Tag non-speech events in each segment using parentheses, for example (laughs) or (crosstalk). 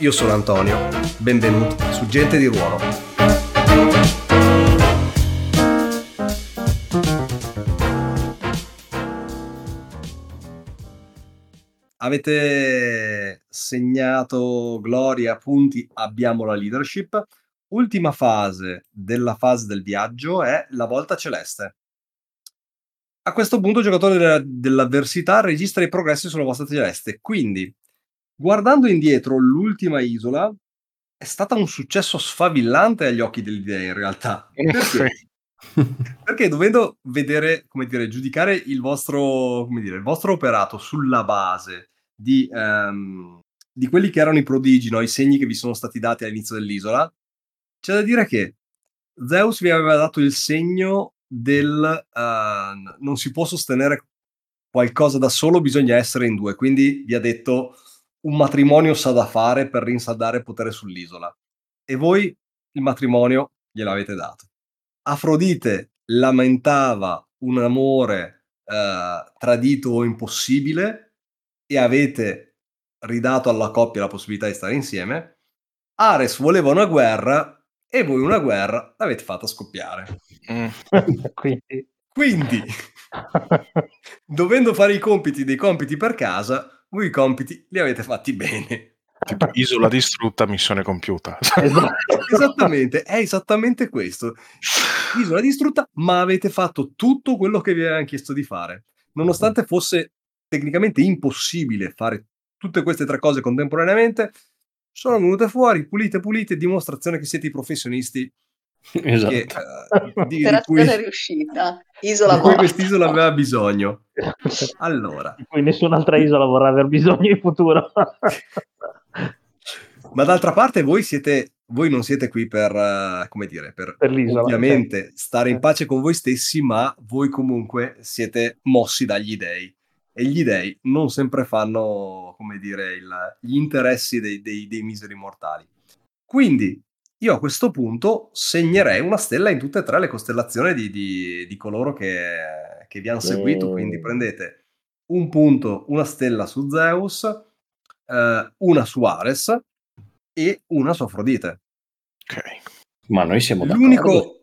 Io sono Antonio, benvenuti su Gente di Ruolo. Avete segnato gloria, punti, abbiamo la leadership. Ultima fase della fase del viaggio è la volta celeste. A questo punto il giocatore dell'avversità registra i progressi sulla volta celeste, quindi Guardando indietro, l'ultima isola è stata un successo sfavillante agli occhi dell'idea in realtà. Perché? (laughs) Perché dovendo vedere, come dire, giudicare il vostro, come dire, il vostro operato sulla base di, um, di quelli che erano i prodigi, no? i segni che vi sono stati dati all'inizio dell'isola, c'è da dire che Zeus vi aveva dato il segno del uh, non si può sostenere qualcosa da solo, bisogna essere in due. Quindi vi ha detto un matrimonio sa da fare per rinsaldare potere sull'isola. E voi il matrimonio gliel'avete dato. Afrodite lamentava un amore eh, tradito o impossibile e avete ridato alla coppia la possibilità di stare insieme. Ares voleva una guerra e voi una guerra l'avete fatta scoppiare. Mm. (laughs) Quindi, Quindi (laughs) dovendo fare i compiti dei compiti per casa, voi i compiti li avete fatti bene. Tipo isola distrutta, missione compiuta. Esatto. (laughs) Esattamente, è esattamente questo. Isola distrutta, ma avete fatto tutto quello che vi avevano chiesto di fare. Nonostante fosse tecnicamente impossibile fare tutte queste tre cose contemporaneamente, sono venute fuori, pulite, pulite, dimostrazione che siete i professionisti (laughs) Esatto. Che, uh, (laughs) di, di cui, riuscita. Isola di cui quest'isola aveva bisogno. (laughs) Allora. Di cui nessun'altra isola vorrà aver bisogno in futuro. Ma d'altra parte voi siete voi non siete qui per, uh, come dire, per, per ovviamente okay. stare in pace con voi stessi, ma voi comunque siete mossi dagli dei. E gli dei non sempre fanno, come dire, il, gli interessi dei, dei, dei miseri mortali. Quindi io a questo punto segnerei una stella in tutte e tre le costellazioni di, di, di coloro che, che, vi hanno seguito. Quindi prendete un punto, una stella su Zeus, eh, una su Ares e una su Afrodite. Ok. Ma noi siamo d'accordo. L'unico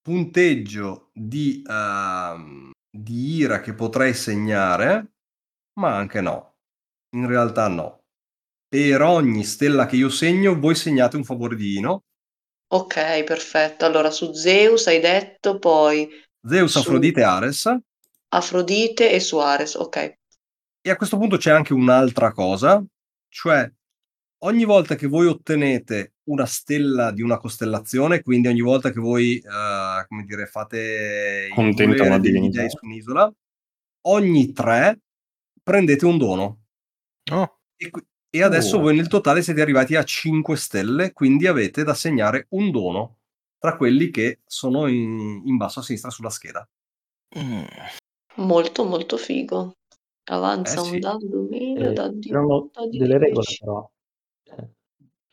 punteggio di, uh, di ira che potrei segnare, ma anche no. In realtà no. Per ogni stella che io segno, voi segnate un favore di Ino Ok, perfetto. Allora su Zeus hai detto, poi Zeus, su Afrodite e Ares. Afrodite e su Ares, ok. E a questo punto c'è anche un'altra cosa, cioè ogni volta che voi ottenete una stella di una costellazione, quindi ogni volta che voi, uh, come dire, fate Contenta una divinità su un'isola, ogni tre prendete un dono. Oh. E, e adesso oh. voi nel totale siete arrivati a 5 stelle, quindi avete da segnare un dono tra quelli che sono in, in basso a sinistra sulla scheda. Mm. Molto molto figo. Avanza eh, un sì. dado meno, eh, da delle regole però. Cioè,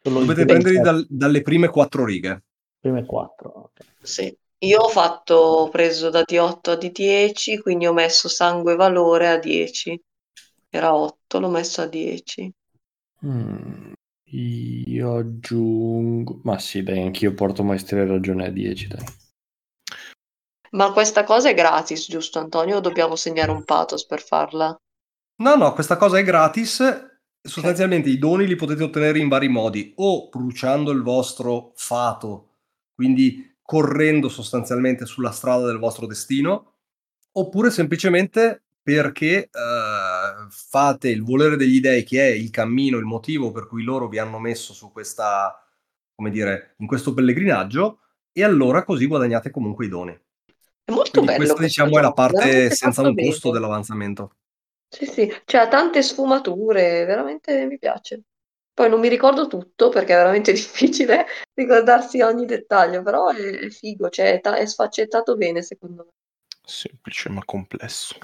Dovete prendere dal, dalle prime quattro righe. Prime quattro. Okay. Sì. Io ho fatto, ho preso da D8 a D10, quindi ho messo sangue valore a 10. Era 8, l'ho messo a 10. Mm, io aggiungo... Ma sì, dai, anch'io porto maestria e ragione a 10, dai. Ma questa cosa è gratis, giusto Antonio? O dobbiamo segnare un pathos per farla? No, no, questa cosa è gratis. Sostanzialmente i doni li potete ottenere in vari modi, o bruciando il vostro fato, quindi correndo sostanzialmente sulla strada del vostro destino, oppure semplicemente perché uh, fate il volere degli dei, che è il cammino, il motivo per cui loro vi hanno messo su questa, come dire, in questo pellegrinaggio, e allora così guadagnate comunque i doni. È molto Quindi bello. Questa, diciamo, è la parte senza un costo dell'avanzamento. Sì, sì, cioè ha tante sfumature, veramente mi piace. Poi non mi ricordo tutto perché è veramente (laughs) difficile ricordarsi ogni dettaglio, però è, è figo, cioè è, ta- è sfaccettato bene secondo me. Semplice ma complesso.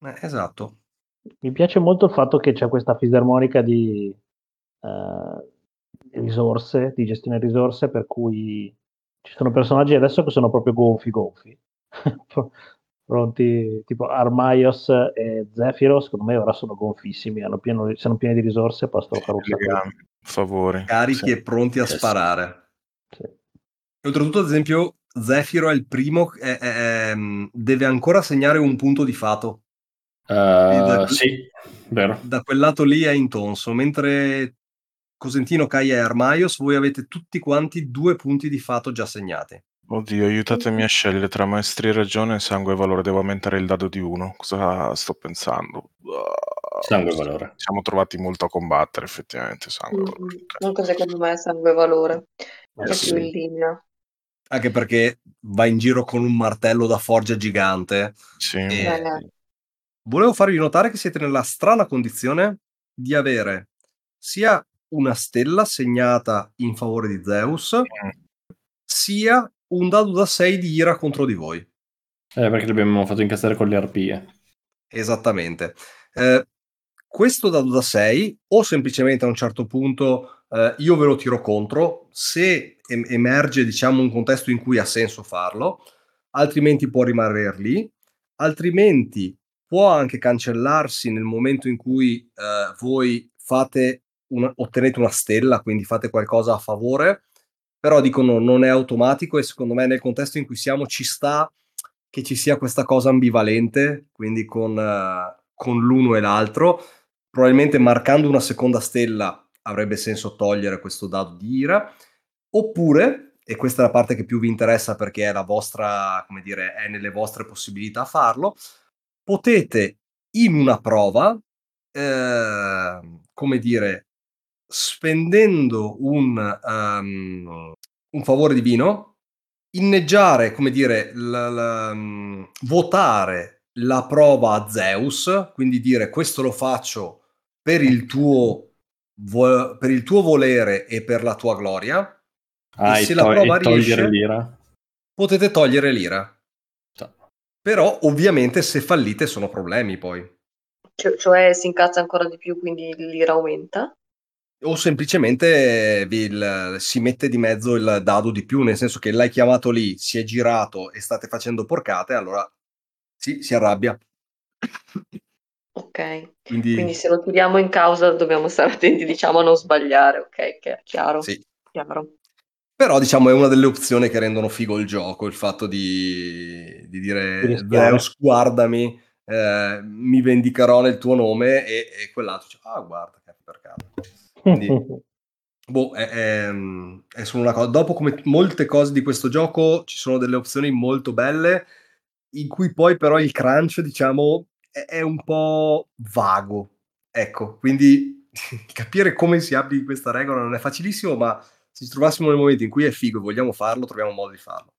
Eh, esatto. Mi piace molto il fatto che c'è questa fisarmonica di eh, risorse, di gestione risorse, per cui ci sono personaggi adesso che sono proprio gonfi gonfi. (laughs) Pronti, tipo Armaios e Zefiro, secondo me ora sono gonfissimi, hanno pieno, sono pieni di risorse, possono fare un sacco favore. Carichi Sì. e pronti a Sì, sparare. Sì. Oltretutto, ad esempio, Zefiro è il primo, è- è- è- deve ancora segnare un punto di fato. Eh, da- sì, vero. Da quel lato lì è intonso, mentre Cosentino, Caia e Armaios, voi avete tutti quanti due punti di fato già segnati. Oddio, aiutatemi a scegliere tra maestria, ragione e sangue e valore. Devo aumentare il dado di uno. Cosa sto pensando? Ah, Sangue e valore. Siamo trovati molto a combattere, effettivamente. Sangue e valore. Mm, Anche secondo me è sangue valore, Eh, è sì. più in linea. Anche perché va in giro con un martello da forgia gigante. Sì. E- Eh. Volevo farvi notare che siete nella strana condizione di avere sia una stella segnata in favore di Zeus, Mm. sia un dado da 6 di ira contro di voi. Eh, perché l'abbiamo fatto incastrare con le arpie. Esattamente. Eh, questo dado da 6 o semplicemente a un certo punto eh, io ve lo tiro contro se em- emerge diciamo un contesto in cui ha senso farlo, altrimenti può rimanere lì, altrimenti può anche cancellarsi nel momento in cui eh, voi fate una- ottenete una stella, quindi fate qualcosa a favore, però dicono non è automatico e secondo me nel contesto in cui siamo ci sta che ci sia questa cosa ambivalente, quindi con, eh, con l'uno e l'altro. Probabilmente marcando una seconda stella avrebbe senso togliere questo dado di ira, oppure, e questa è la parte che più vi interessa perché è la vostra, come dire, è nelle vostre possibilità farlo, potete in una prova, eh, come dire, spendendo un, ehm, un favore divino, inneggiare, come dire, la- la- mm, votare la prova a Zeus, quindi dire questo lo faccio per il tuo, vo- per il tuo volere e per la tua gloria, Ah, E e, se la to- prova e togliere riesce? l'ira? potete togliere l'ira. Però ovviamente se fallite sono problemi poi. Cioè, cioè si incazza ancora di più, quindi l'ira aumenta. O semplicemente vi- il- si mette di mezzo il dado di più, nel senso che l'hai chiamato lì, si è girato e state facendo porcate, allora sì, si arrabbia. Ok, Quindi, quindi se lo tiriamo in causa dobbiamo stare attenti, diciamo, a non sbagliare, ok, che è chiaro, sì. chiaro. Però diciamo è una delle opzioni che rendono figo il gioco, il fatto di, di dire. Zeus guardami, eh, mi vendicherò nel tuo nome e, e quell'altro dice ah guarda che peccato. Quindi (laughs) boh, è, è- è solo una cosa. Dopo come molte cose di questo gioco ci sono delle opzioni molto belle in cui poi però il crunch diciamo è, è un po' vago. Ecco, quindi (laughs) capire come si applichi questa regola non è facilissimo, ma ci trovassimo nel momento in cui è figo e vogliamo farlo, troviamo un modo di farlo.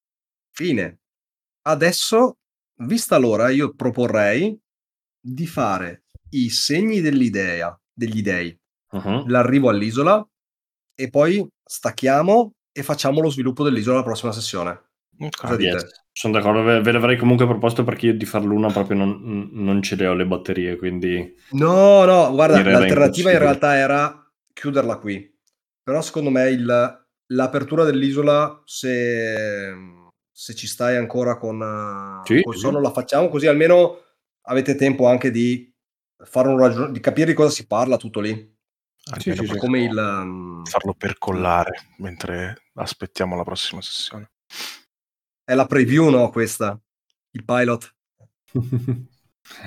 Fine. Adesso, vista l'ora, io proporrei di fare i segni dell'idea, degli dei, Mhm. l'arrivo all'isola e poi stacchiamo e facciamo lo sviluppo dell'isola la prossima sessione. Cosa dite? Yes. Sono d'accordo, ve, ve l'avrei comunque proposto perché io di farlo una proprio non, non ce le ho le batterie, quindi... No, no, guarda, l'alternativa in realtà era chiuderla qui. Però secondo me il- l'apertura dell'isola, se, se ci stai ancora con eh, Sì, col sì. sonno, la facciamo così almeno avete tempo anche di fare un ragion- di capire di cosa si parla tutto lì. Sì, sì. Come il... um, farlo percollare mentre aspettiamo la prossima sessione. È la preview, no? Questa? Il pilot? (laughs)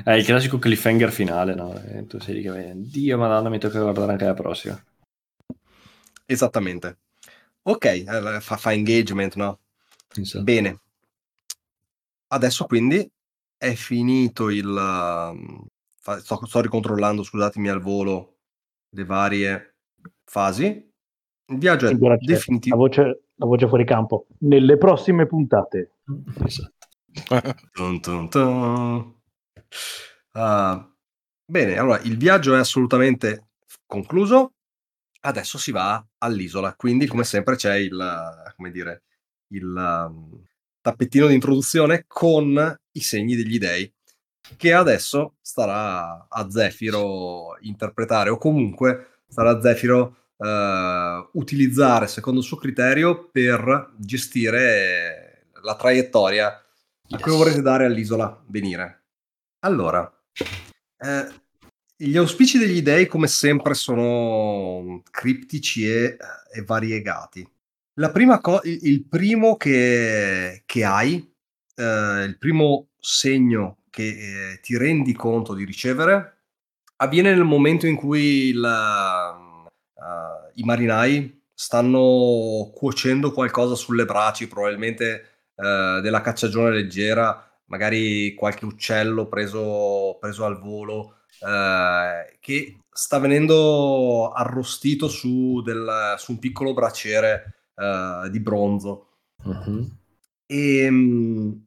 È il classico cliffhanger finale, no? Tu sei lì che vai, Dio madonna, mi tocca guardare anche la prossima. Esattamente. Ok, fa, fa engagement, no? Esatto. Bene. Adesso quindi è finito il... um, sto, sto ricontrollando, scusatemi al volo, le varie fasi. Il viaggio è Ancora c'è la definitivo. voce, la voce fuori campo. Nelle prossime puntate. Esatto. (laughs) Tun tun tun. Ah, bene, allora il viaggio è assolutamente concluso. Adesso si va all'isola. Quindi, come sempre, c'è il, come dire, il um, tappettino di introduzione con i segni degli dei, che adesso starà a Zefiro interpretare, o comunque sarà a Zefiro uh, utilizzare secondo il suo criterio per gestire la traiettoria a cui vorrete dare all'isola venire. Allora, eh, gli auspici degli dei, come sempre, sono criptici e, e variegati. La co- il primo che, che hai, eh, il primo segno che eh, ti rendi conto di ricevere, avviene nel momento in cui il, uh, i marinai stanno cuocendo qualcosa sulle braci, probabilmente uh, della cacciagione leggera, magari qualche uccello preso, preso al volo eh, che sta venendo arrostito su, del, su un piccolo braciere eh, di bronzo. Uh-huh. E mh,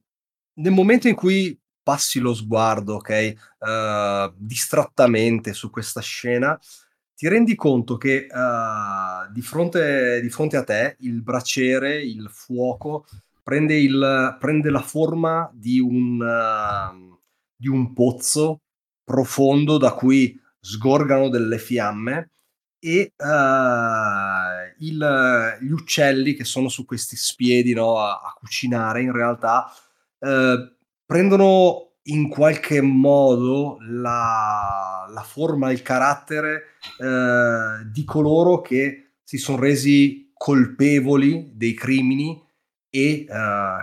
nel momento in cui passi lo sguardo, ok, uh, distrattamente su questa scena, ti rendi conto che uh, di, fronte, di, fronte, a te il braciere, il fuoco, prende, il, prende la forma di un, uh, di un pozzo profondo da cui sgorgano delle fiamme e uh, il, gli uccelli che sono su questi spiedi no, a, a, cucinare in realtà uh, prendono in qualche modo la, la forma, il carattere uh, di coloro che si sono resi colpevoli dei crimini e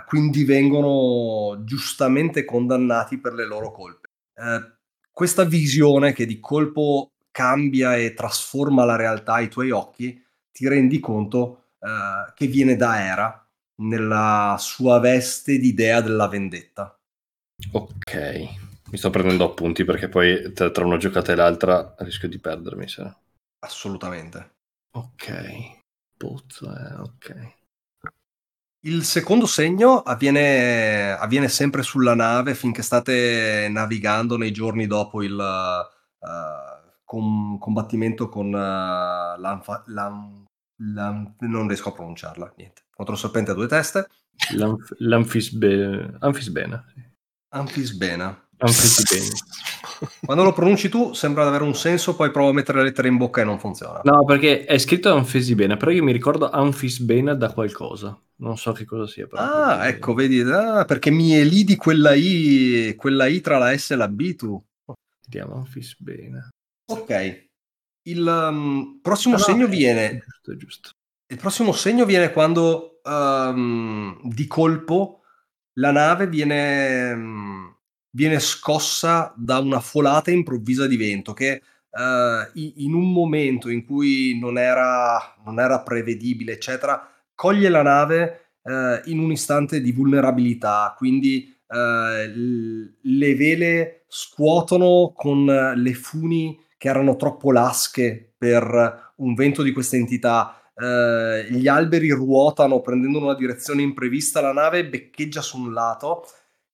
quindi vengono giustamente condannati per le loro colpe questa visione che di colpo cambia e trasforma la realtà ai tuoi occhi, ti rendi conto eh, che viene da Era nella sua veste di idea della vendetta. Ok, mi sto prendendo appunti perché poi tra una giocata e l'altra rischio di perdermi. Se... Assolutamente. Ok, pozzo, eh, ok. Il secondo segno avviene, avviene sempre sulla nave finché state navigando nei giorni dopo il uh, com- combattimento con uh, l'anfa- l'an- l'an- non riesco a pronunciarla, niente. Contro il serpente a due teste. L'anf- l'anfisbe- anfisbena. Anfisbena. Quando lo pronunci tu sembra avere un senso, poi provo a mettere le lettere in bocca e non funziona. No, perché è scritto Anfisbena, però io mi ricordo Anfisbena da qualcosa. Non so che cosa sia. Però ah, ecco, vedi, ah, perché mi elidi quella I, quella I tra la S e la B tu. Vediamo Anfisbena. Ok. Il um, prossimo ah, segno no, viene... Giusto, giusto. Il prossimo segno viene quando um, di colpo la nave viene... Um, viene scossa da una folata improvvisa di vento che uh, in un momento in cui non era, non era prevedibile, eccetera, coglie la nave uh, in un istante di vulnerabilità, quindi uh, le vele scuotono con le funi che erano troppo lasche per un vento di questa entità. Uh, gli alberi ruotano prendendo una direzione imprevista, la nave beccheggia su un lato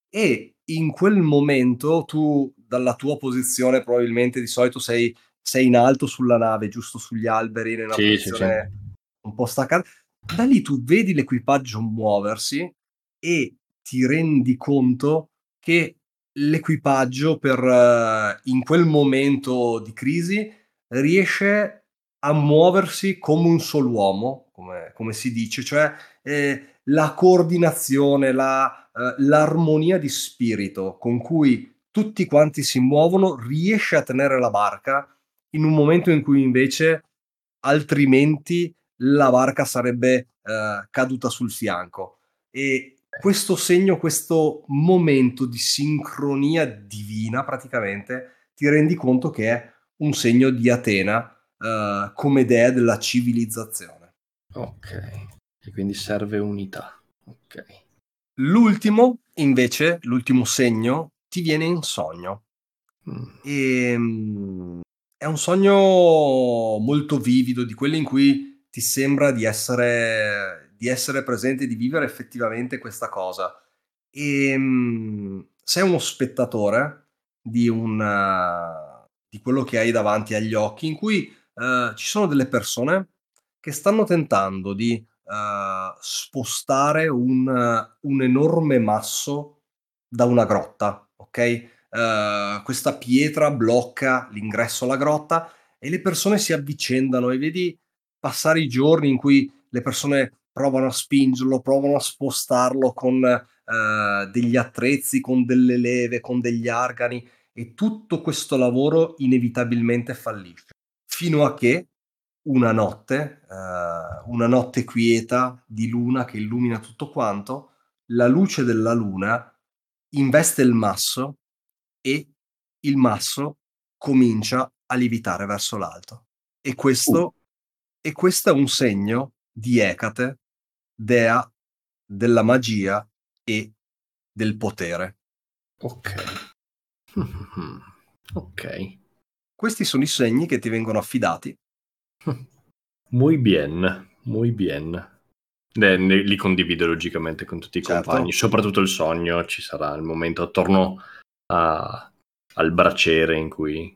e in quel momento tu dalla tua posizione probabilmente di solito sei, sei in alto sulla nave, giusto sugli alberi, nella sì, posizione sì, sì. un po' staccata. Da lì tu vedi l'equipaggio muoversi e ti rendi conto che l'equipaggio per uh, in quel momento di crisi riesce a muoversi come un solo uomo, come, come si dice, cioè eh, la coordinazione, la, eh, l'armonia di spirito con cui tutti quanti si muovono riesce a tenere la barca in un momento in cui invece altrimenti la barca sarebbe uh, caduta sul fianco. E questo segno, questo momento di sincronia divina praticamente, ti rendi conto che è un segno di Atena uh, come dea della civilizzazione. Ok, e quindi serve unità. Ok. L'ultimo, invece, l'ultimo segno, ti viene in sogno. Mm. E, ehm, è un sogno molto vivido, di quelli in cui ti sembra di essere, di essere presente, di vivere effettivamente questa cosa. E ehm, sei uno spettatore di, un, di quello che hai davanti agli occhi, in cui eh, ci sono delle persone che stanno tentando di eh, spostare un, un enorme masso da una grotta, ok? Eh, questa pietra blocca l'ingresso alla grotta e le persone si avvicendano e vedi passare i giorni in cui le persone provano a spingerlo, provano a spostarlo con eh, degli attrezzi, con delle leve, con degli argani e tutto questo lavoro inevitabilmente fallisce. Fino a che una notte, eh, una notte quieta di luna che illumina tutto quanto, la luce della luna investe il masso e il masso comincia a lievitare verso l'alto. E questo, uh. e questo è un segno di Ecate, dea della magia e del potere. Ok. (laughs) ok. Questi sono i segni che ti vengono affidati. Muy bien, muy bien. Eh, li condivido logicamente con tutti i certo. compagni, soprattutto il sogno, ci sarà il momento attorno a, al braciere in cui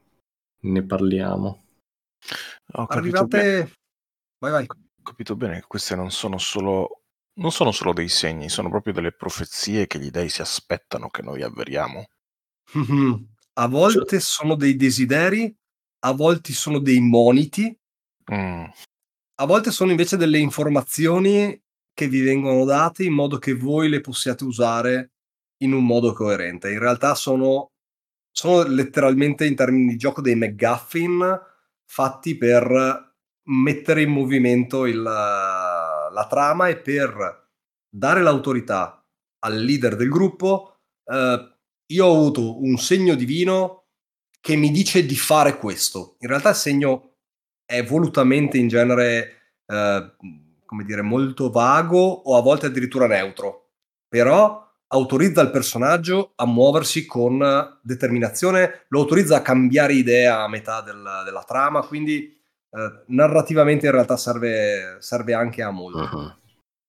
ne parliamo. Ho Arrivate... Bene. Vai, vai. Ho capito bene che queste non sono solo non sono solo dei segni, sono proprio delle profezie che gli dei si aspettano che noi avveriamo. (laughs) A volte sono dei desideri, a volte sono dei moniti. Mh. A volte sono invece delle informazioni che vi vengono date in modo che voi le possiate usare in un modo coerente. In realtà sono sono letteralmente in termini di gioco dei McGuffin fatti per mettere in movimento il la trama e per dare l'autorità al leader del gruppo eh, io ho avuto un segno divino che mi dice di fare questo. In realtà il segno è volutamente in genere, eh, come dire, molto vago o a volte addirittura neutro, però autorizza il personaggio a muoversi con determinazione, lo autorizza a cambiare idea a metà del, della trama, quindi eh, narrativamente in realtà serve, serve anche a molto. Uh-huh.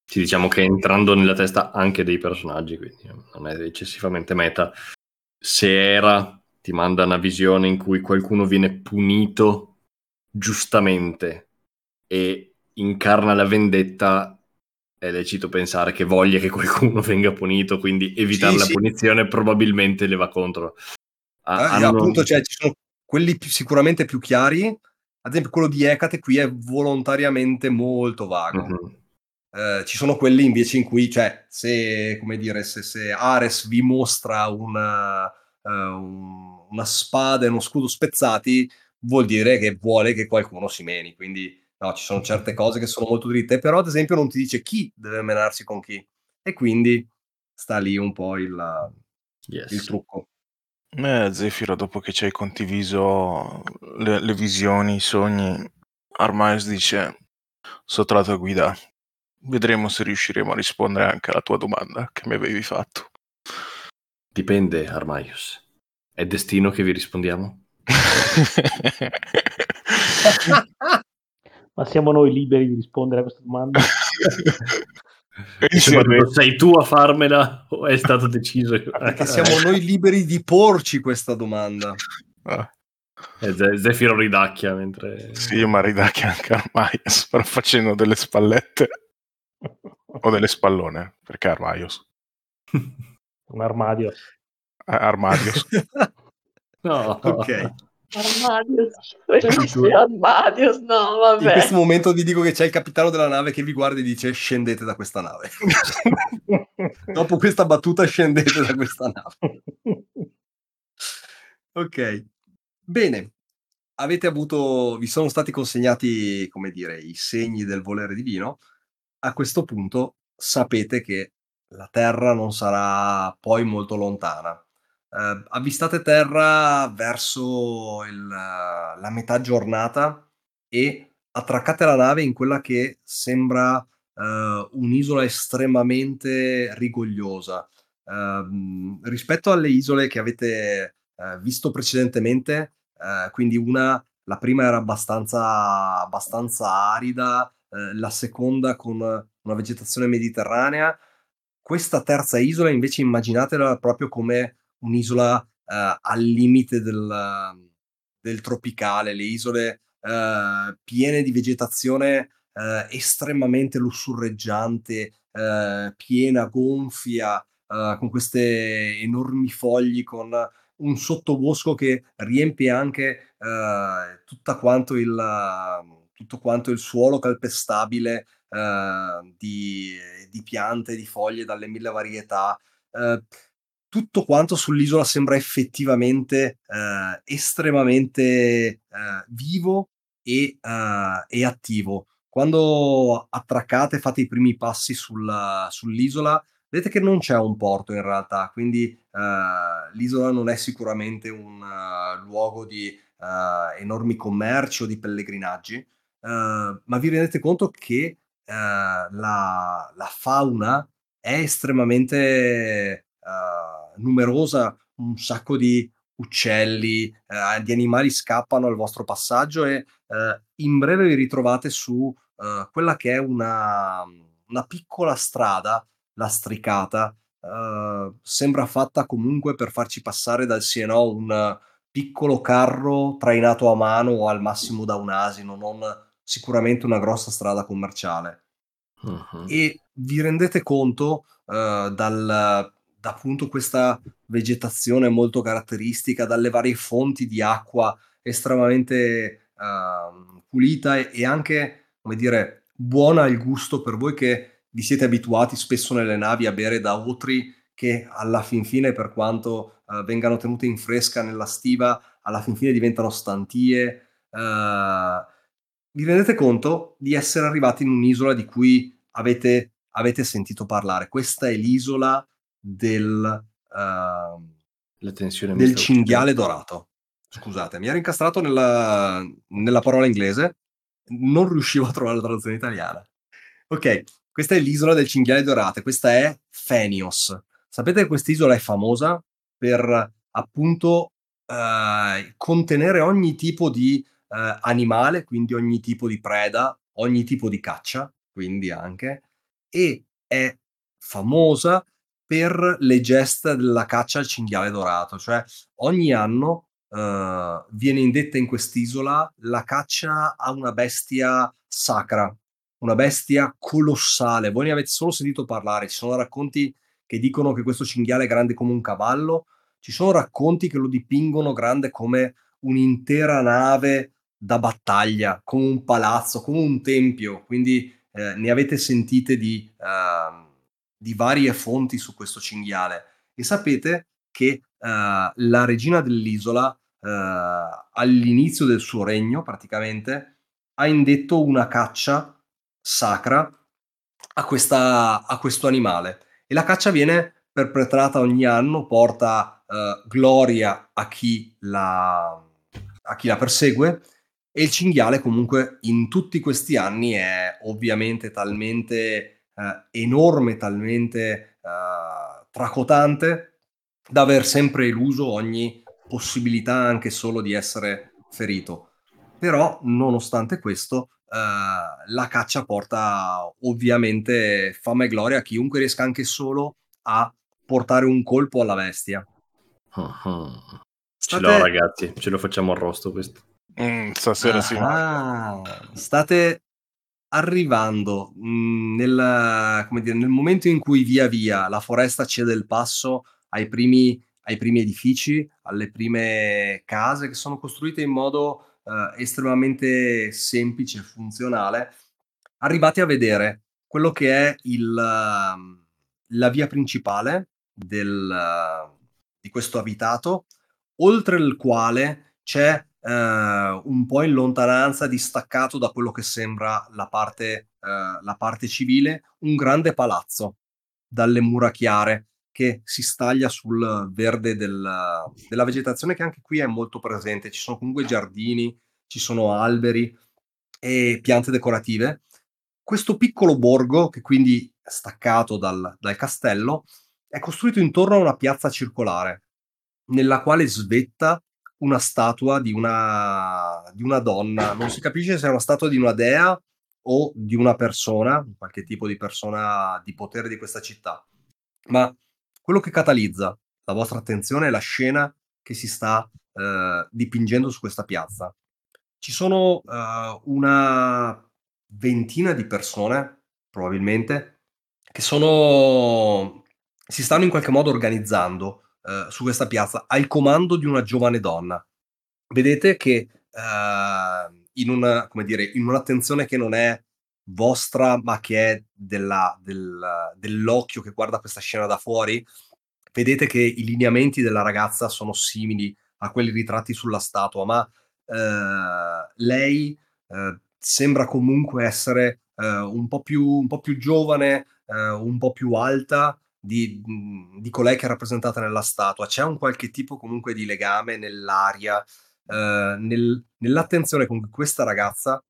Sì, diciamo che entrando nella testa anche dei personaggi, quindi non è eccessivamente meta. Se era, ti manda una visione in cui qualcuno viene punito giustamente e incarna la vendetta, è lecito pensare che voglia che qualcuno (laughs) venga punito, quindi evitare sì, la sì. punizione probabilmente le va contro. Ah, hanno... Appunto, cioè, ci sono quelli più, sicuramente più chiari, ad esempio quello di Ecate qui è volontariamente molto vago. Uh-huh. Eh, ci sono quelli invece in cui, cioè, se, come dire, se, se Ares vi mostra una, uh, una spada e uno scudo spezzati, vuol dire che vuole che qualcuno si meni. Quindi, no, ci sono certe cose che sono molto dritte, però ad esempio non ti dice chi deve menarsi con chi. E quindi sta lì un po' il, yes. il trucco. Eh, Zefiro, dopo che ci hai condiviso le, le visioni, i sogni, Armais dice: Sotto la tua guida Vedremo se riusciremo a rispondere anche alla tua domanda che mi avevi fatto. Dipende, Armaius. È destino che vi rispondiamo? (laughs) Ma siamo noi liberi di rispondere a questa domanda? sei tu a farmela o è stato deciso? Perché siamo noi liberi di porci questa domanda. Ah. Zefiro ridacchia mentre... Sì, ma ridacchia anche Armaius, (laughs) però facendo delle spallette. O delle spallone, perché Armaios? (laughs) Un armadio. Armadios. No. Ok. Armadios, Armadios, no, vabbè. In questo momento vi dico che c'è il capitano della nave che vi guarda e dice scendete da questa nave. (laughs) Dopo questa battuta scendete da questa nave. Ok. Bene. Avete avuto, vi sono stati consegnati, come dire, i segni del volere divino a questo punto sapete che la Terra non sarà poi molto lontana. Eh, avvistate Terra verso il, la metà giornata e attraccate la nave in quella che sembra eh, un'isola estremamente rigogliosa. Eh, rispetto alle isole che avete eh, visto precedentemente, eh, quindi una, la prima era abbastanza, abbastanza arida, la seconda con una vegetazione mediterranea. Questa terza isola invece immaginatela proprio come un'isola eh, al limite del, del, tropicale, le isole eh, piene di vegetazione eh, estremamente lussurreggiante, eh, piena, gonfia, eh, con queste enormi fogli, con un sottobosco che riempie anche quanto il, tutto quanto il suolo calpestabile eh, di, di, piante, di foglie dalle mille varietà. Eh, tutto quanto sull'isola sembra effettivamente eh, estremamente eh, vivo e, eh, e, attivo. Quando attraccate, fate i primi passi sulla, sull'isola, vedete che non c'è un porto in realtà, quindi eh, l'isola non è sicuramente un uh, luogo di uh, enormi commerci o di pellegrinaggi, uh, ma vi rendete conto che la, la, fauna è estremamente numerosa, un sacco di uccelli, eh, di animali scappano al vostro passaggio e eh, in breve vi ritrovate su eh, quella che è una, una, piccola strada lastricata, eh, sembra fatta comunque per farci passare dal sì e no un piccolo carro trainato a mano o al massimo da un asino, non sicuramente una grossa strada commerciale. Uh-huh. E vi rendete conto uh, dal, da appunto questa vegetazione molto caratteristica, dalle varie fonti di acqua estremamente uh, pulita e, e, anche, come dire, buona al gusto per voi che vi siete abituati spesso nelle navi a bere da otri che alla fin fine, per quanto uh, vengano tenute in fresca nella stiva, alla fin fine diventano stantie. Uh, vi rendete conto di essere arrivati in un'isola di cui avete, avete sentito parlare. Questa è l'isola del, uh, del cinghiale dorato. Scusate, mi ero incastrato nella, nella parola inglese, non riuscivo a trovare la traduzione italiana. Ok, questa è l'isola del cinghiale dorato, questa è Fenios. Sapete che quest'isola è famosa per appunto uh, contenere ogni tipo di uh, animale, quindi ogni tipo di preda, ogni tipo di caccia, quindi anche, e è famosa per le gesta della caccia al cinghiale dorato, cioè ogni anno uh, viene indetta in quest'isola la caccia a una bestia sacra, una bestia colossale. Voi ne avete solo sentito parlare, ci sono racconti che dicono che questo cinghiale è grande come un cavallo, ci sono racconti che lo dipingono grande come un'intera nave da battaglia, come un palazzo, come un tempio, quindi eh, ne avete sentite di... Uh, di varie fonti su questo cinghiale. E sapete che uh, la regina dell'isola uh, all'inizio del suo regno praticamente ha indetto una caccia sacra a, questa, a questo animale. E la caccia viene perpetrata ogni anno, porta uh, gloria a chi, la, a chi la persegue. E il cinghiale comunque in tutti questi anni è ovviamente talmente enorme, talmente eh, tracotante da aver sempre eluso ogni possibilità anche solo di essere ferito. Però, nonostante questo, eh, la caccia porta ovviamente fama e gloria a chiunque riesca anche solo a portare un colpo alla bestia. Uh-huh. State... Ce l'ho ragazzi, ce lo facciamo arrosto questo. Mm, stasera ah, sì. State arrivando mh, nel, come dire, nel momento in cui via via la foresta cede il passo ai primi, ai primi edifici, alle prime case che sono costruite in modo eh, estremamente semplice e funzionale, arrivate a vedere quello che è il, la via principale del, di questo abitato, oltre il quale c'è eh, un po' in lontananza, distaccato da quello che sembra la parte, eh, la parte civile, un grande palazzo dalle mura chiare che si staglia sul verde del, della vegetazione che anche qui è molto presente. Ci sono comunque giardini, ci sono alberi e piante decorative. Questo piccolo borgo, che quindi è staccato dal, dal castello, è costruito intorno a una piazza circolare, nella quale svetta una statua di una, di una donna. Non si capisce se è una statua di una dea o di una persona, qualche tipo di persona di potere di questa città. Ma quello che catalizza la vostra attenzione è la scena che si sta eh, dipingendo su questa piazza. ci sono uh, una ventina di persone, probabilmente, che sono si stanno in qualche modo organizzando uh, su questa piazza al comando di una giovane donna. Vedete che uh, in, una, dire, in un'attenzione che non è vostra, ma che è della, del, dell'occhio che guarda questa scena da fuori, vedete che i lineamenti della ragazza sono simili a quelli ritratti sulla statua, ma eh, lei eh, sembra comunque essere eh, un, po più, un po' più giovane, eh, un po' più alta di, di, colei che è rappresentata nella statua. C'è un qualche tipo comunque di legame nell'aria, eh, nel, nell'attenzione con cui questa ragazza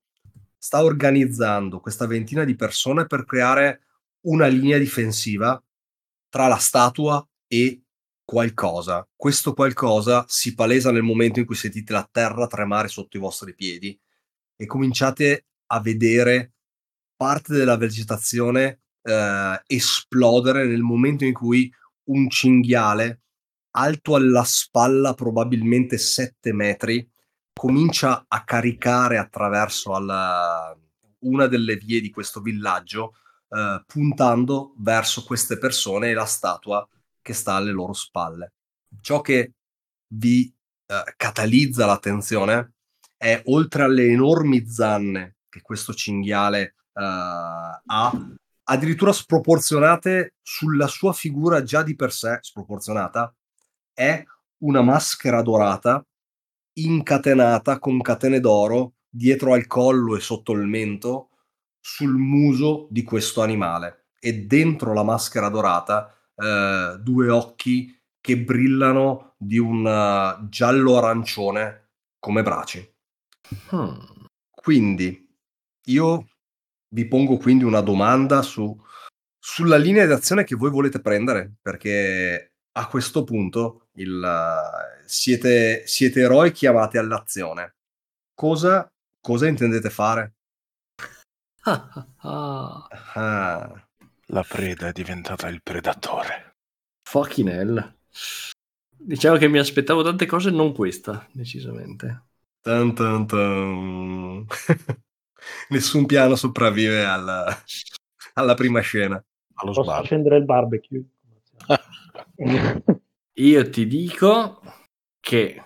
sta organizzando questa ventina di persone per creare una linea difensiva tra la statua e qualcosa. Questo qualcosa si palesa nel momento in cui sentite la terra tremare sotto i vostri piedi e cominciate a vedere parte della vegetazione eh, esplodere nel momento in cui un cinghiale alto alla spalla probabilmente 7 metri comincia a caricare attraverso alla, una delle vie di questo villaggio eh, puntando verso queste persone e la statua che sta alle loro spalle. Ciò che vi eh, catalizza l'attenzione è, oltre alle enormi zanne che questo cinghiale eh, ha, addirittura sproporzionate sulla sua figura già di per sé sproporzionata, è una maschera dorata incatenata con catene d'oro dietro al collo e sotto il mento sul muso di questo animale e dentro la maschera dorata eh, due occhi che brillano di un uh, giallo arancione come braci. Hmm. Quindi io vi pongo quindi una domanda su, sulla linea d'azione che voi volete prendere, perché a questo punto il, siete, siete eroi chiamati all'azione. Cosa, cosa intendete fare? (laughs) ah. La preda è diventata il predatore. Fucking hell. Diciamo che mi aspettavo tante cose, non questa, decisamente. Dun, dun, dun. Nessun piano sopravvive alla, alla prima scena. Allo Posso sbarro. accendere il barbecue? (laughs) Io ti dico che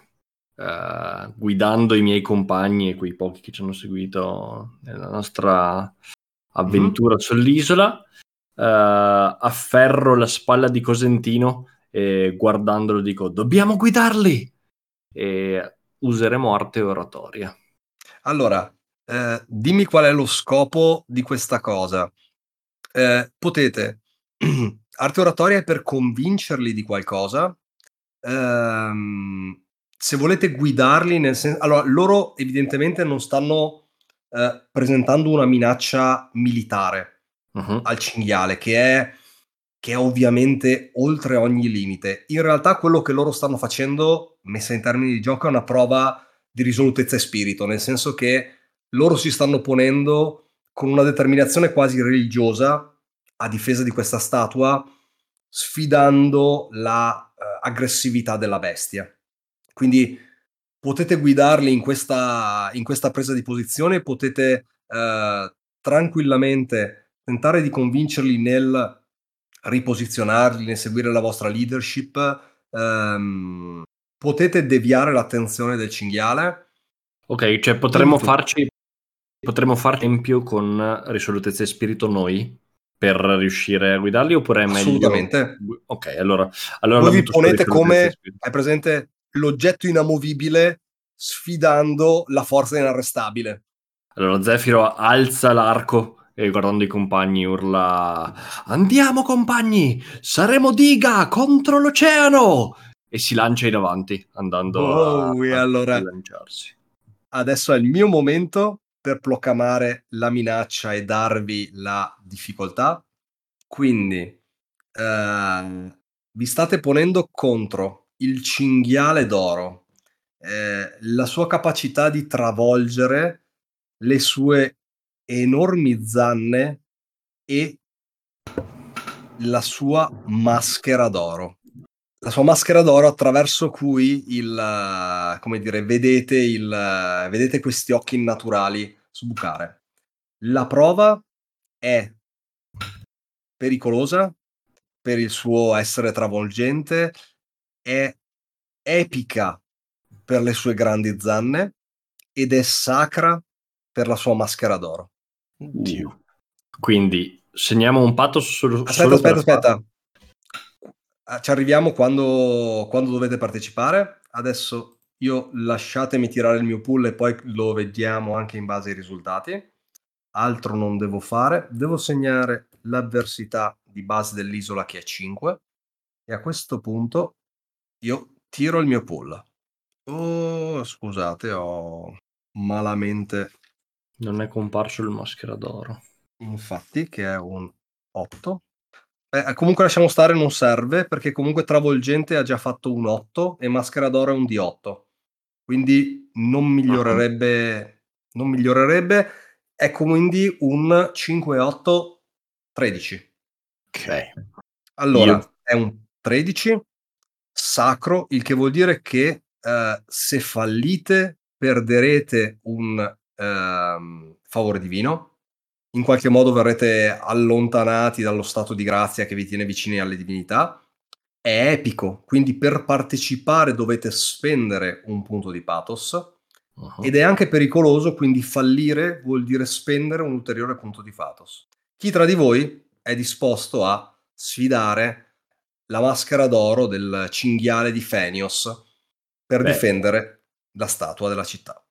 uh, guidando i miei compagni e quei pochi che ci hanno seguito nella nostra avventura mm-hmm. sull'isola, uh, afferro la spalla di Cosentino e guardandolo dico dobbiamo guidarli e useremo arte oratoria. Allora, eh, dimmi qual è lo scopo di questa cosa. Eh, potete, (clears throat) arte oratoria è per convincerli di qualcosa. Ehm, se volete guidarli nel senso... Allora, loro evidentemente non stanno eh, presentando una minaccia militare uh-huh. al cinghiale, che è, che è ovviamente oltre ogni limite. In realtà quello che loro stanno facendo, messa in termini di gioco, è una prova di risolutezza e spirito, nel senso che loro si stanno ponendo con una determinazione quasi religiosa a difesa di questa statua, sfidando l'aggressività la, uh, della bestia. Quindi potete guidarli in questa, in questa presa di posizione, potete uh, tranquillamente tentare di convincerli nel riposizionarli, nel seguire la vostra leadership, ehm, potete deviare l'attenzione del cinghiale. Ok, cioè potremmo farci, potremmo fare esempio con risolutezza e spirito noi per riuscire a guidarli oppure è meglio... Assolutamente. Ok, allora... allora Voi vi ponete come, hai presente, l'oggetto inamovibile sfidando la forza inarrestabile. Allora Zefiro alza l'arco e guardando i compagni urla Andiamo compagni, saremo diga contro l'oceano! E si lancia in avanti, andando oh, a, a, allora, a lanciarsi. Adesso è il mio momento per proclamare la minaccia e darvi la difficoltà. Quindi eh, vi state ponendo contro il cinghiale d'oro, eh, la sua capacità di travolgere le sue enormi zanne e la sua maschera d'oro. La sua maschera d'oro attraverso cui il, come dire, vedete, il, vedete questi occhi innaturali sbucare. La prova è pericolosa per il suo essere travolgente, è epica per le sue grandi zanne ed è sacra per la sua maschera d'oro. Dio. Quindi segniamo un patto solo, Aspetta, aspetta, aspetta. Ah, Ci arriviamo quando, quando dovete partecipare. Adesso io lasciatemi tirare il mio pool e poi lo vediamo anche in base ai risultati. Altro non devo fare. Devo segnare l'avversità di base dell'isola che è 5. E a questo punto io tiro il mio pool. Oh, scusate, ho malamente Non è comparso il maschera d'oro. infatti che è un 8 Eh, comunque lasciamo stare non serve perché comunque travolgente ha già fatto un 8 e maschera d'oro è un D8 quindi non migliorerebbe non migliorerebbe. È quindi un 5 8 13 Ok. allora Io- è un 13 sacro il che vuol dire che eh, se fallite perderete un ehm, favore divino in qualche modo verrete allontanati dallo stato di grazia che vi tiene vicini alle divinità. È epico, quindi per partecipare dovete spendere un punto di pathos Uh-huh. ed è anche pericoloso, quindi fallire vuol dire spendere un ulteriore punto di pathos. Chi tra di voi è disposto a sfidare la maschera d'oro del cinghiale di Fenios per Beh. difendere la statua della città?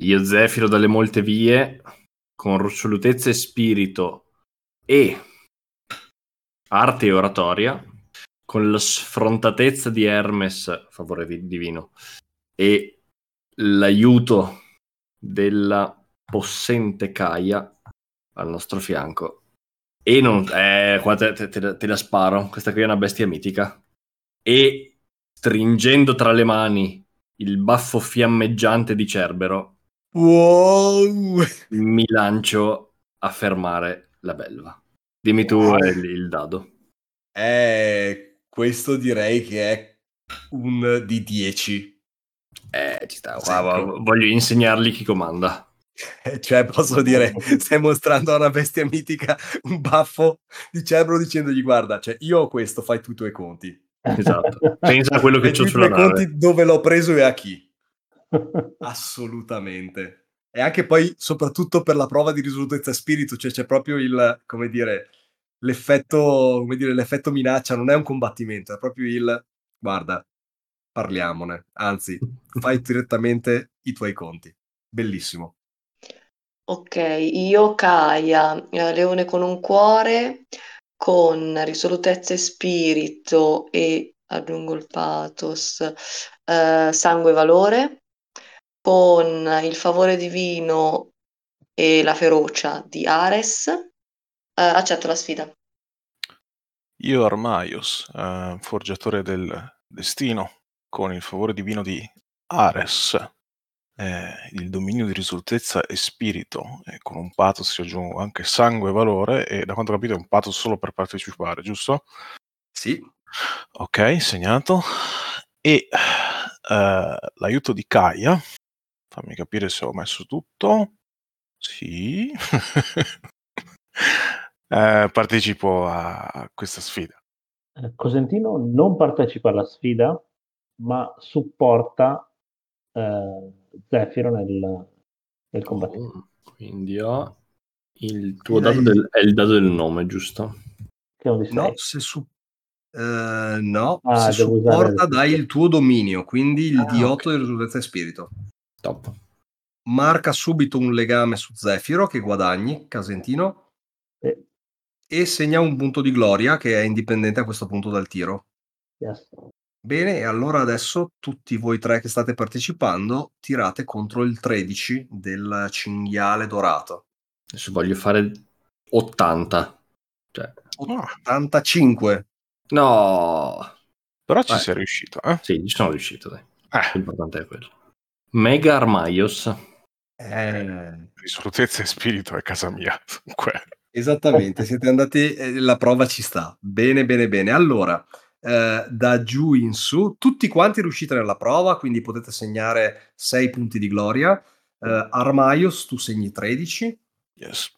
Io Zefiro dalle molte vie, con risolutezza e spirito e arte e oratoria, con la sfrontatezza di Hermes, favore vi- divino, e l'aiuto della possente Caia al nostro fianco. E non... Eh, qua te, te- te la sparo, questa qui è una bestia mitica. E stringendo tra le mani il baffo fiammeggiante di Cerbero, Wow! mi lancio a fermare la belva. Dimmi tu Wow. il, il dado. Eh, questo direi che è un di 10. Eh, ci sta. Ecco. voglio insegnargli chi comanda. Cioè, posso dire, (laughs) stai mostrando a una bestia mitica un baffo di cerbero dicendogli guarda, cioè io ho questo, fai tu i tuoi conti. Esatto. Pensa a quello che i sulla nave. conti dove l'ho preso e a chi. Assolutamente. E anche poi, soprattutto per la prova di risolutezza spirito, cioè c'è proprio il, come dire, l'effetto, come dire, l'effetto minaccia, non è un combattimento, è proprio il, guarda, parliamone, anzi, fai (laughs) direttamente i tuoi conti. Bellissimo. Ok, io Caia, eh, leone con un cuore, con risolutezza e spirito e aggiungo il pathos, eh, sangue e valore, con il favore divino e la ferocia di Ares, eh, accetto la sfida. Io Armaios, eh, forgiatore del destino, con il favore divino di Ares, eh, il dominio di risolutezza e spirito, e con un pathos ci aggiungo anche sangue e valore, e da quanto ho capito è un pathos solo per partecipare, giusto? Sì, Ok, segnato. E eh, l'aiuto di Kaia, fammi capire se ho messo tutto. Sì. (laughs) Eh, partecipo a questa sfida. Eh, Cosentino non partecipa alla sfida, ma supporta eh, Zefiro nel, nel combattimento. Oh, quindi ho il tuo dato del, è il dato del nome, giusto? Che è un no, se su... eh, no, Ah, se usare supporta il- dai il tuo dominio, quindi il Ah, D8 ok. di risolutezza e spirito. Top. Marca subito un legame su Zefiro che guadagni, Casentino, Eh, e segna un punto di gloria che è indipendente a questo punto dal tiro. yes. Bene, e allora adesso tutti voi tre che state partecipando tirate contro il 13 del cinghiale dorato. Adesso voglio fare 80. Cioè, 85. no! Però ci Eh. sei riuscito, eh? Sì, ci sono riuscito, dai. Eh, L'importante è quello. Mega Armaios. Eh, risolutezza e spirito è casa mia. Dunque, esattamente, siete andati, eh, la prova ci sta. Bene, bene, bene. Allora, eh, da giù in su. Tutti quanti riuscite nella prova, quindi potete segnare 6 punti di gloria. Eh, Armaios, tu segni 13. Yes.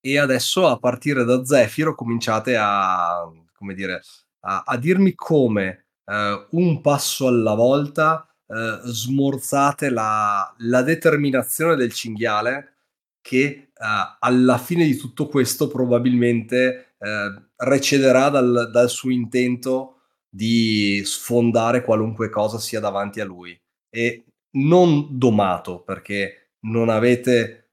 E adesso a partire da Zefiro cominciate a, come dire, a, a dirmi come eh, un passo alla volta eh, smorzate la, la determinazione del cinghiale che uh, alla fine di tutto questo probabilmente uh, recederà dal, dal, suo intento di sfondare qualunque cosa sia davanti a lui. E non domato perché non avete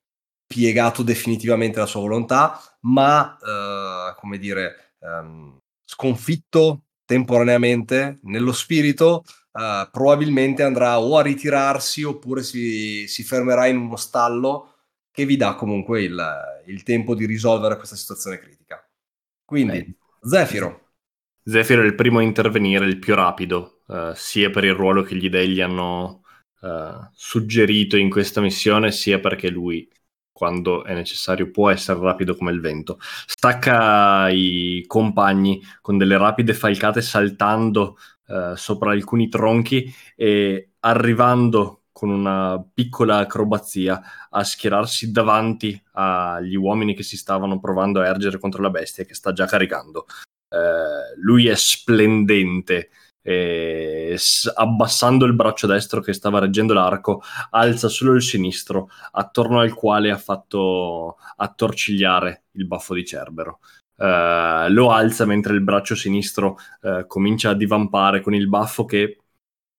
piegato definitivamente la sua volontà ma uh, come dire um, sconfitto temporaneamente nello spirito probabilmente andrà o a ritirarsi oppure si, si fermerà in uno stallo che vi dà comunque il, il tempo di risolvere questa situazione critica. Quindi, eh. Zefiro. Zefiro è il primo a intervenire, il più rapido, uh, sia per il ruolo che gli dei gli hanno uh, suggerito in questa missione, sia perché lui, quando è necessario, può essere rapido come il vento. Stacca i compagni con delle rapide falcate saltando uh, sopra alcuni tronchi e arrivando con una piccola acrobazia a schierarsi davanti agli uomini che si stavano provando a ergere contro la bestia che sta già caricando. Eh, lui è splendente. E abbassando il braccio destro che stava reggendo l'arco, alza solo il sinistro, attorno al quale ha fatto attorcigliare il baffo di Cerbero. Uh, lo alza mentre il braccio sinistro uh, comincia a divampare con il baffo che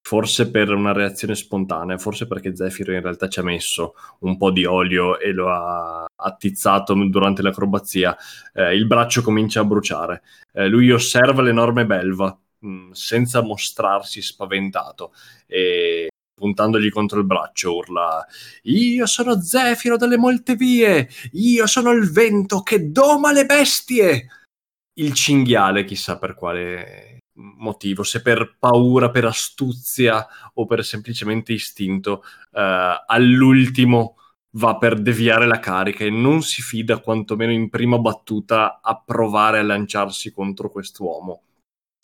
forse per una reazione spontanea, forse perché Zefiro in realtà ci ha messo un po' di olio e lo ha attizzato durante l'acrobazia, eh, il braccio comincia a bruciare. Eh, lui osserva l'enorme belva mh, mm, senza mostrarsi spaventato e puntandogli contro il braccio urla Io sono Zefiro delle molte vie, io sono il vento che doma le bestie. Il cinghiale, chissà per quale motivo, se per paura, per astuzia o per semplicemente istinto, eh, all'ultimo va per deviare la carica e non si fida quantomeno in prima battuta a provare a lanciarsi contro quest'uomo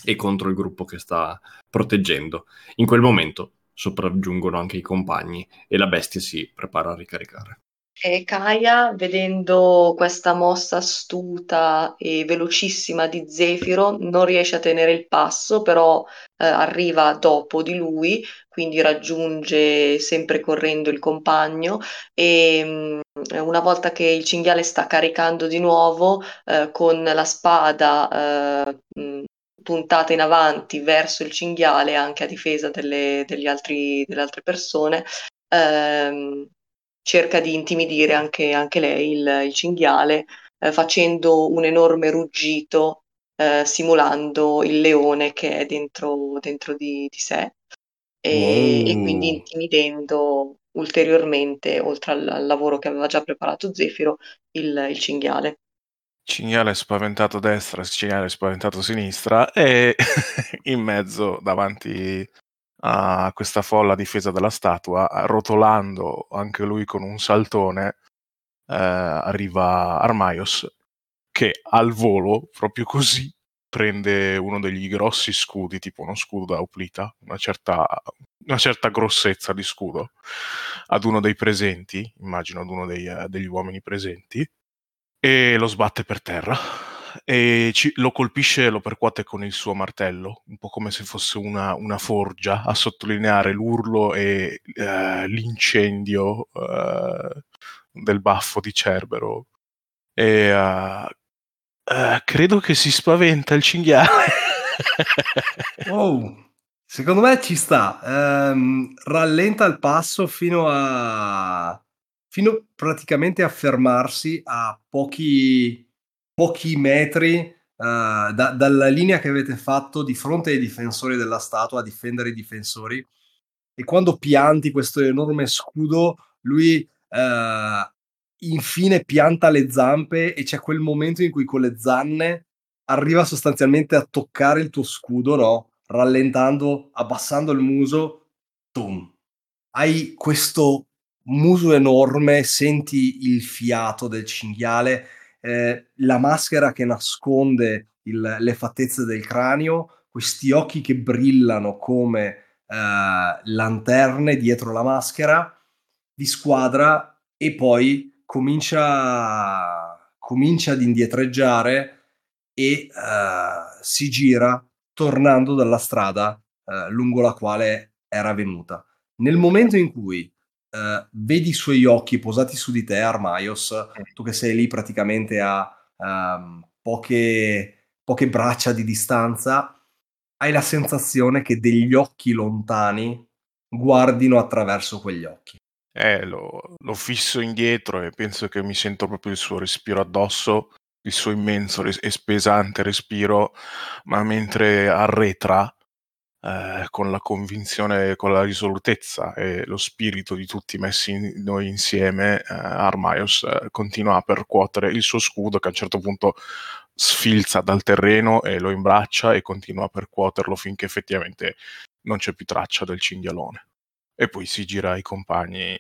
e contro il gruppo che sta proteggendo. In quel momento sopraggiungono anche i compagni e la bestia si prepara a ricaricare. E Kaya, vedendo questa mossa astuta e velocissima di Zefiro, non riesce a tenere il passo, però eh, arriva dopo di lui, quindi raggiunge sempre correndo il compagno e mh, mm, una volta che il cinghiale sta caricando di nuovo, eh, con la spada eh, mh, mm, puntata in avanti verso il cinghiale, anche a difesa delle, altri, delle altre persone, ehm, cerca di intimidire anche, anche lei, il, il cinghiale, eh, facendo un enorme ruggito, eh, simulando il leone che è dentro, dentro di, di, sé, e, e, quindi intimidendo ulteriormente, oltre al, al, lavoro che aveva già preparato Zefiro, il, il cinghiale. Cinghiale spaventato destra, cinghiale spaventato sinistra e (laughs) in mezzo davanti a questa folla difesa della statua, rotolando anche lui con un saltone, eh, arriva Armaios che al volo, proprio così, prende uno degli grossi scudi, tipo uno scudo da Oplita, una certa, una certa grossezza di scudo, ad uno dei presenti, immagino ad uno dei, degli uomini presenti, e lo sbatte per terra e ci, lo colpisce e lo percuote con il suo martello, un po' come se fosse una, una forgia, a sottolineare l'urlo e uh, l'incendio uh, del baffo di Cerbero. E uh, credo che si spaventa il cinghiale. (laughs) oh, secondo me ci sta. Um, rallenta il passo fino a fino praticamente a fermarsi a pochi pochi metri uh, da, dalla linea che avete fatto di fronte ai difensori della statua, a difendere i difensori. E quando pianti questo enorme scudo, lui uh, infine pianta le zampe e c'è quel momento in cui con le zanne arriva sostanzialmente a toccare il tuo scudo, no? Rallentando, abbassando il muso, boom. Hai questo muso enorme, senti il fiato del cinghiale eh, la maschera che nasconde il, le fattezze del cranio, questi occhi che brillano come eh, lanterne dietro la maschera di squadra e poi comincia, comincia ad indietreggiare e uh, si gira tornando dalla strada uh, lungo la quale era venuta. Nel momento in cui uh, vedi i suoi occhi posati su di te, Armaios, tu che sei lì praticamente a um, poche, poche braccia di distanza, hai la sensazione che degli occhi lontani guardino attraverso quegli occhi. Eh, lo, lo, fisso indietro e penso che mi sento proprio il suo respiro addosso, il suo immenso res- e pesante respiro, ma mentre arretra eh, con la convinzione, con la risolutezza e lo spirito di tutti messi in, noi insieme, eh, Armaios eh, continua a percuotere il suo scudo che a un certo punto sfilza dal terreno e lo imbraccia e continua a percuoterlo finché effettivamente non c'è più traccia del cinghialone e poi si gira ai compagni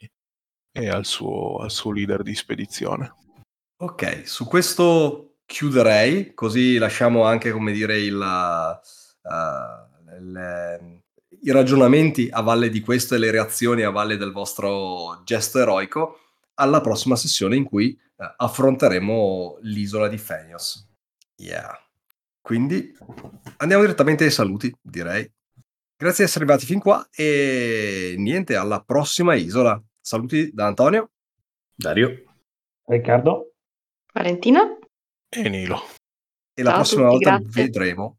e al suo, al suo leader di spedizione. Ok, su questo chiuderei, così lasciamo anche, come dire, il, uh, le, i ragionamenti a valle di questo e le reazioni a valle del vostro gesto eroico alla prossima sessione in cui uh, affronteremo l'isola di Fenios. Yeah. Quindi andiamo direttamente ai saluti, direi. Grazie di essere arrivati fin qua e niente, alla prossima isola. Saluti da Antonio. Dario. Riccardo. Valentina. E Nilo. E la Ciao prossima tutti, volta grazie. vedremo,